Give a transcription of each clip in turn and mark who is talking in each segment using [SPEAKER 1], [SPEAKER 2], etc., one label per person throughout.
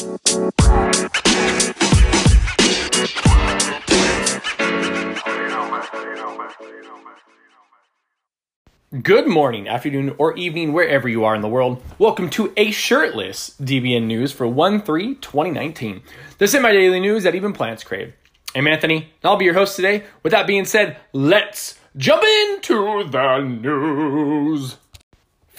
[SPEAKER 1] Good morning, afternoon, or evening, wherever you are in the world. Welcome to a shirtless DBN News for 1 3 2019. The semi daily news that even plants crave. I'm Anthony, and I'll be your host today. With that being said, let's jump into the news.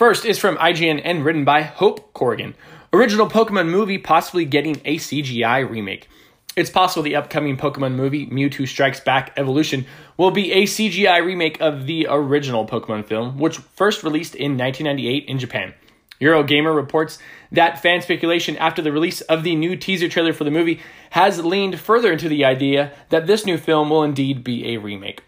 [SPEAKER 1] First is from IGN and written by Hope Corrigan. Original Pokemon movie possibly getting a CGI remake. It's possible the upcoming Pokemon movie, Mewtwo Strikes Back Evolution, will be a CGI remake of the original Pokemon film, which first released in 1998 in Japan. Eurogamer reports that fan speculation after the release of the new teaser trailer for the movie has leaned further into the idea that this new film will indeed be a remake.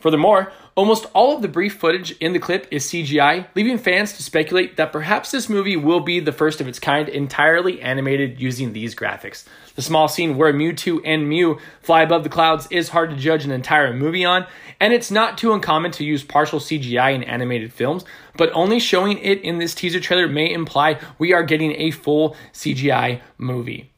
[SPEAKER 1] Furthermore, almost all of the brief footage in the clip is CGI, leaving fans to speculate that perhaps this movie will be the first of its kind entirely animated using these graphics. The small scene where Mewtwo and Mew fly above the clouds is hard to judge an entire movie on, and it's not too uncommon to use partial CGI in animated films, but only showing it in this teaser trailer may imply we are getting a full CGI movie.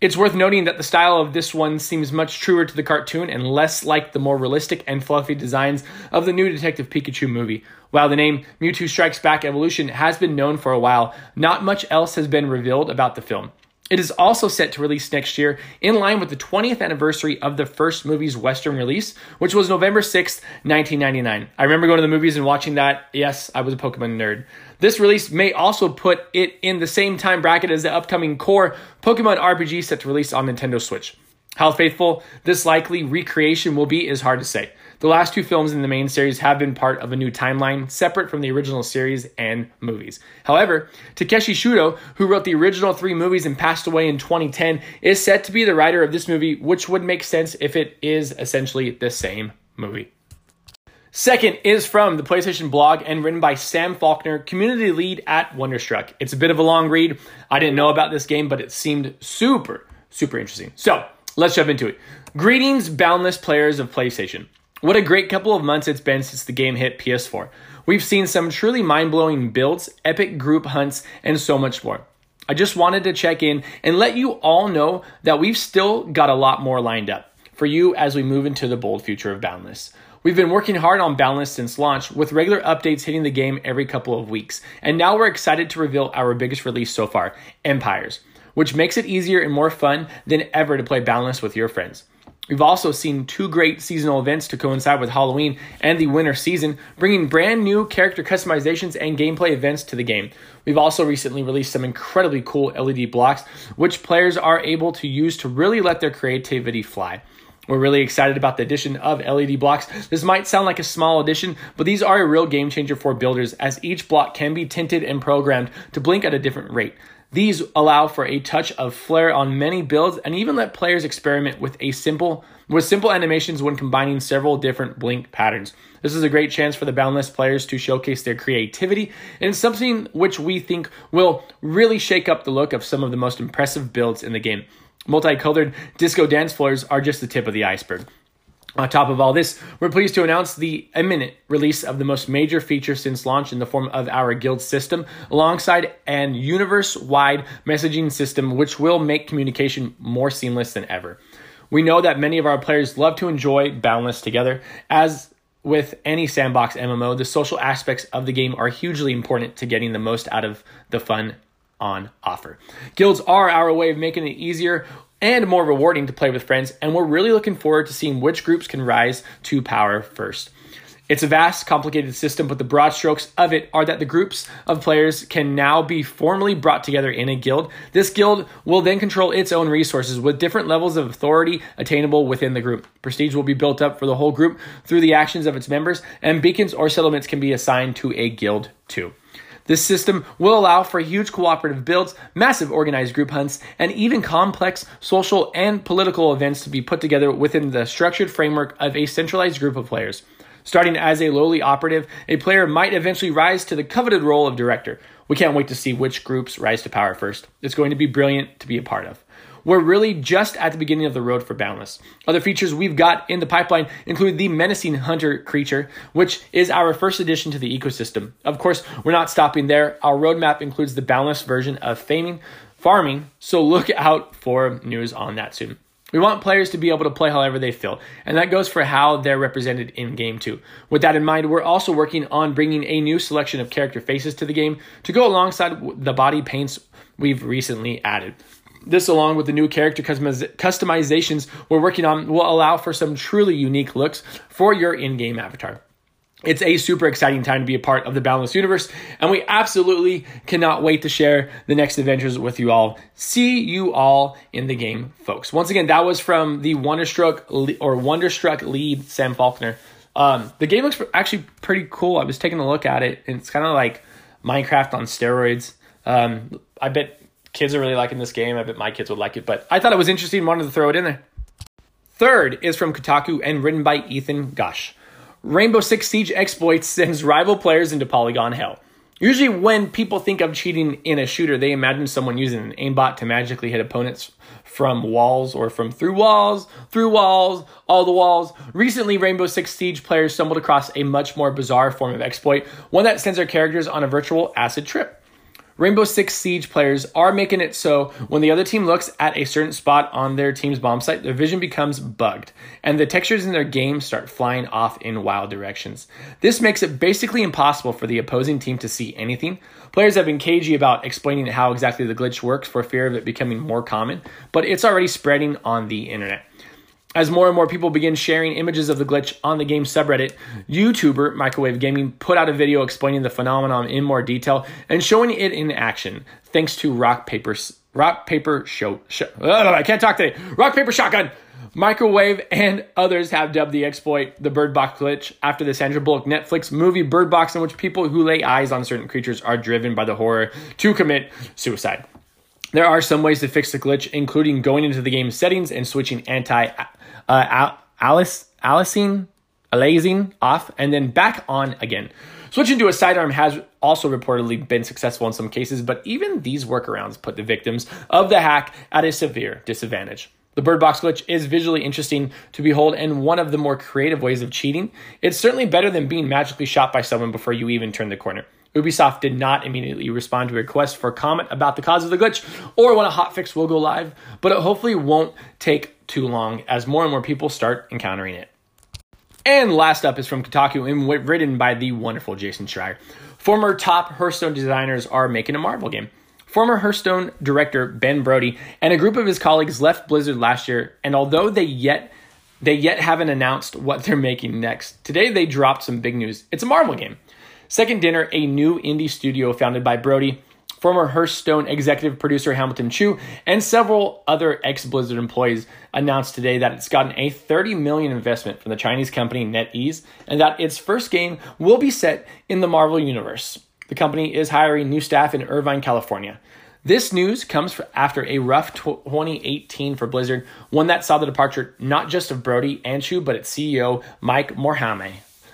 [SPEAKER 1] It's worth noting that the style of this one seems much truer to the cartoon and less like the more realistic and fluffy designs of the new Detective Pikachu movie. While the name Mewtwo Strikes Back Evolution has been known for a while, not much else has been revealed about the film. It is also set to release next year in line with the 20th anniversary of the first movie's Western release, which was November 6th, 1999. I remember going to the movies and watching that. Yes, I was a Pokemon nerd. This release may also put it in the same time bracket as the upcoming core Pokemon RPG set to release on Nintendo Switch. How faithful this likely recreation will be is hard to say. The last two films in the main series have been part of a new timeline, separate from the original series and movies. However, Takeshi Shudo, who wrote the original three movies and passed away in 2010, is set to be the writer of this movie, which would make sense if it is essentially the same movie. Second is from the PlayStation blog and written by Sam Faulkner, community lead at Wonderstruck. It's a bit of a long read. I didn't know about this game, but it seemed super, super interesting. So let's jump into it. Greetings, boundless players of PlayStation. What a great couple of months it's been since the game hit PS4. We've seen some truly mind blowing builds, epic group hunts, and so much more. I just wanted to check in and let you all know that we've still got a lot more lined up for you as we move into the bold future of Boundless. We've been working hard on Boundless since launch, with regular updates hitting the game every couple of weeks, and now we're excited to reveal our biggest release so far Empires, which makes it easier and more fun than ever to play Boundless with your friends. We've also seen two great seasonal events to coincide with Halloween and the winter season, bringing brand new character customizations and gameplay events to the game. We've also recently released some incredibly cool LED blocks, which players are able to use to really let their creativity fly. We're really excited about the addition of LED blocks. This might sound like a small addition, but these are a real game changer for builders as each block can be tinted and programmed to blink at a different rate. These allow for a touch of flair on many builds and even let players experiment with a simple with simple animations when combining several different blink patterns. This is a great chance for the boundless players to showcase their creativity and something which we think will really shake up the look of some of the most impressive builds in the game. Multicolored disco dance floors are just the tip of the iceberg. On top of all this, we're pleased to announce the imminent release of the most major feature since launch in the form of our guild system, alongside an universe wide messaging system which will make communication more seamless than ever. We know that many of our players love to enjoy Boundless together. As with any sandbox MMO, the social aspects of the game are hugely important to getting the most out of the fun on offer. Guilds are our way of making it easier and more rewarding to play with friends, and we're really looking forward to seeing which groups can rise to power first. It's a vast, complicated system, but the broad strokes of it are that the groups of players can now be formally brought together in a guild. This guild will then control its own resources with different levels of authority attainable within the group. Prestige will be built up for the whole group through the actions of its members, and beacons or settlements can be assigned to a guild too. This system will allow for huge cooperative builds, massive organized group hunts, and even complex social and political events to be put together within the structured framework of a centralized group of players. Starting as a lowly operative, a player might eventually rise to the coveted role of director. We can't wait to see which groups rise to power first. It's going to be brilliant to be a part of we're really just at the beginning of the road for Boundless. Other features we've got in the pipeline include the Menacing Hunter creature, which is our first addition to the ecosystem. Of course, we're not stopping there. Our roadmap includes the Boundless version of Faming, farming, so look out for news on that soon. We want players to be able to play however they feel, and that goes for how they're represented in game too. With that in mind, we're also working on bringing a new selection of character faces to the game to go alongside the body paints we've recently added. This, along with the new character customizations we're working on, will allow for some truly unique looks for your in game avatar. It's a super exciting time to be a part of the Boundless Universe, and we absolutely cannot wait to share the next adventures with you all. See you all in the game, folks. Once again, that was from the Wonderstruck or Wonderstruck lead Sam Faulkner. Um, the game looks actually pretty cool. I was taking a look at it, and it's kind of like Minecraft on steroids. Um, I bet kids are really liking this game. I bet my kids would like it, but I thought it was interesting. Wanted to throw it in there. Third is from Kotaku and written by Ethan Gach. Rainbow Six Siege exploits sends rival players into Polygon hell. Usually, when people think of cheating in a shooter, they imagine someone using an aimbot to magically hit opponents from walls or from through walls, through walls, all the walls. Recently, Rainbow Six Siege players stumbled across a much more bizarre form of exploit, one that sends their characters on a virtual acid trip. Rainbow Six Siege players are making it so when the other team looks at a certain spot on their team's bomb site, their vision becomes bugged, and the textures in their game start flying off in wild directions. This makes it basically impossible for the opposing team to see anything. Players have been cagey about explaining how exactly the glitch works for fear of it becoming more common, but it's already spreading on the internet. As more and more people begin sharing images of the glitch on the game subreddit, YouTuber Microwave Gaming put out a video explaining the phenomenon in more detail and showing it in action, thanks to Rock Paper Rock Paper Show. show I can't talk today. Rock Paper Shotgun. Microwave and others have dubbed the exploit the Bird Box glitch after the Sandra Bullock Netflix movie Bird Box, in which people who lay eyes on certain creatures are driven by the horror to commit suicide. There are some ways to fix the glitch, including going into the game settings and switching anti uh, Alice, Alicing, Alazing off, and then back on again. Switching to a sidearm has also reportedly been successful in some cases, but even these workarounds put the victims of the hack at a severe disadvantage. The bird box glitch is visually interesting to behold and one of the more creative ways of cheating. It's certainly better than being magically shot by someone before you even turn the corner. Ubisoft did not immediately respond to a request for comment about the cause of the glitch or when a hotfix will go live, but it hopefully won't take too long as more and more people start encountering it. And last up is from Kotaku and written by the wonderful Jason Schreier. Former top Hearthstone designers are making a Marvel game. Former Hearthstone director Ben Brody and a group of his colleagues left Blizzard last year, and although they yet they yet haven't announced what they're making next, today they dropped some big news. It's a Marvel game. Second Dinner, a new indie studio founded by Brody, former Hearthstone executive producer Hamilton Chu, and several other ex Blizzard employees announced today that it's gotten a 30 million investment from the Chinese company NetEase and that its first game will be set in the Marvel universe. The company is hiring new staff in Irvine, California. This news comes after a rough 2018 for Blizzard, one that saw the departure not just of Brody and Chu, but its CEO, Mike Morhaime.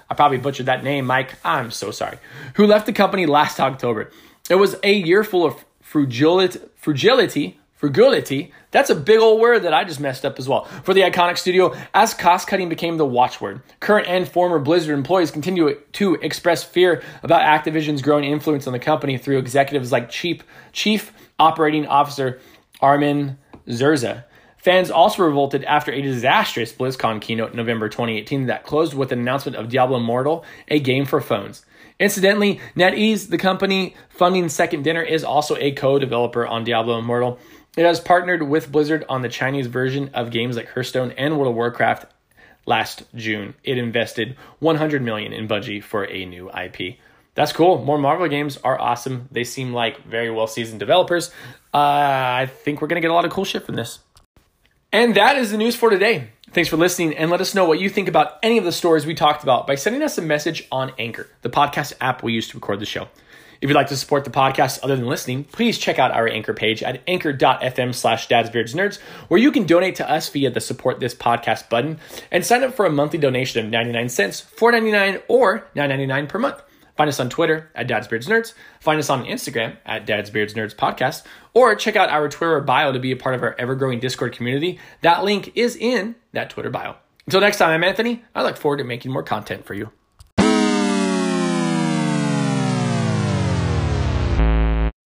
[SPEAKER 1] I probably butchered that name, Mike. I'm so sorry. Who left the company last October. It was a year full of frugility, frugility, frugility. That's a big old word that I just messed up as well. For the iconic studio, as cost cutting became the watchword, current and former Blizzard employees continue to express fear about Activision's growing influence on the company through executives like Chief, Chief Operating Officer Armin Zerza. Fans also revolted after a disastrous BlizzCon keynote in November 2018 that closed with an announcement of Diablo Immortal, a game for phones. Incidentally, NetEase, the company funding Second Dinner, is also a co developer on Diablo Immortal. It has partnered with Blizzard on the Chinese version of games like Hearthstone and World of Warcraft last June. It invested 100 million in Bungie for a new IP. That's cool. More Marvel games are awesome. They seem like very well seasoned developers. Uh, I think we're going to get a lot of cool shit from this. And that is the news for today. Thanks for listening and let us know what you think about any of the stories we talked about by sending us a message on Anchor, the podcast app we use to record the show. If you'd like to support the podcast other than listening, please check out our Anchor page at anchor.fm slash dadsbeardsnerds, where you can donate to us via the support this podcast button and sign up for a monthly donation of 99 cents, 4.99 or 9.99 per month. Find us on Twitter at Dad's Beards Nerds. Find us on Instagram at Dad's Beards Nerds Podcast. Or check out our Twitter bio to be a part of our ever growing Discord community. That link is in that Twitter bio. Until next time, I'm Anthony. I look forward to making more content for you.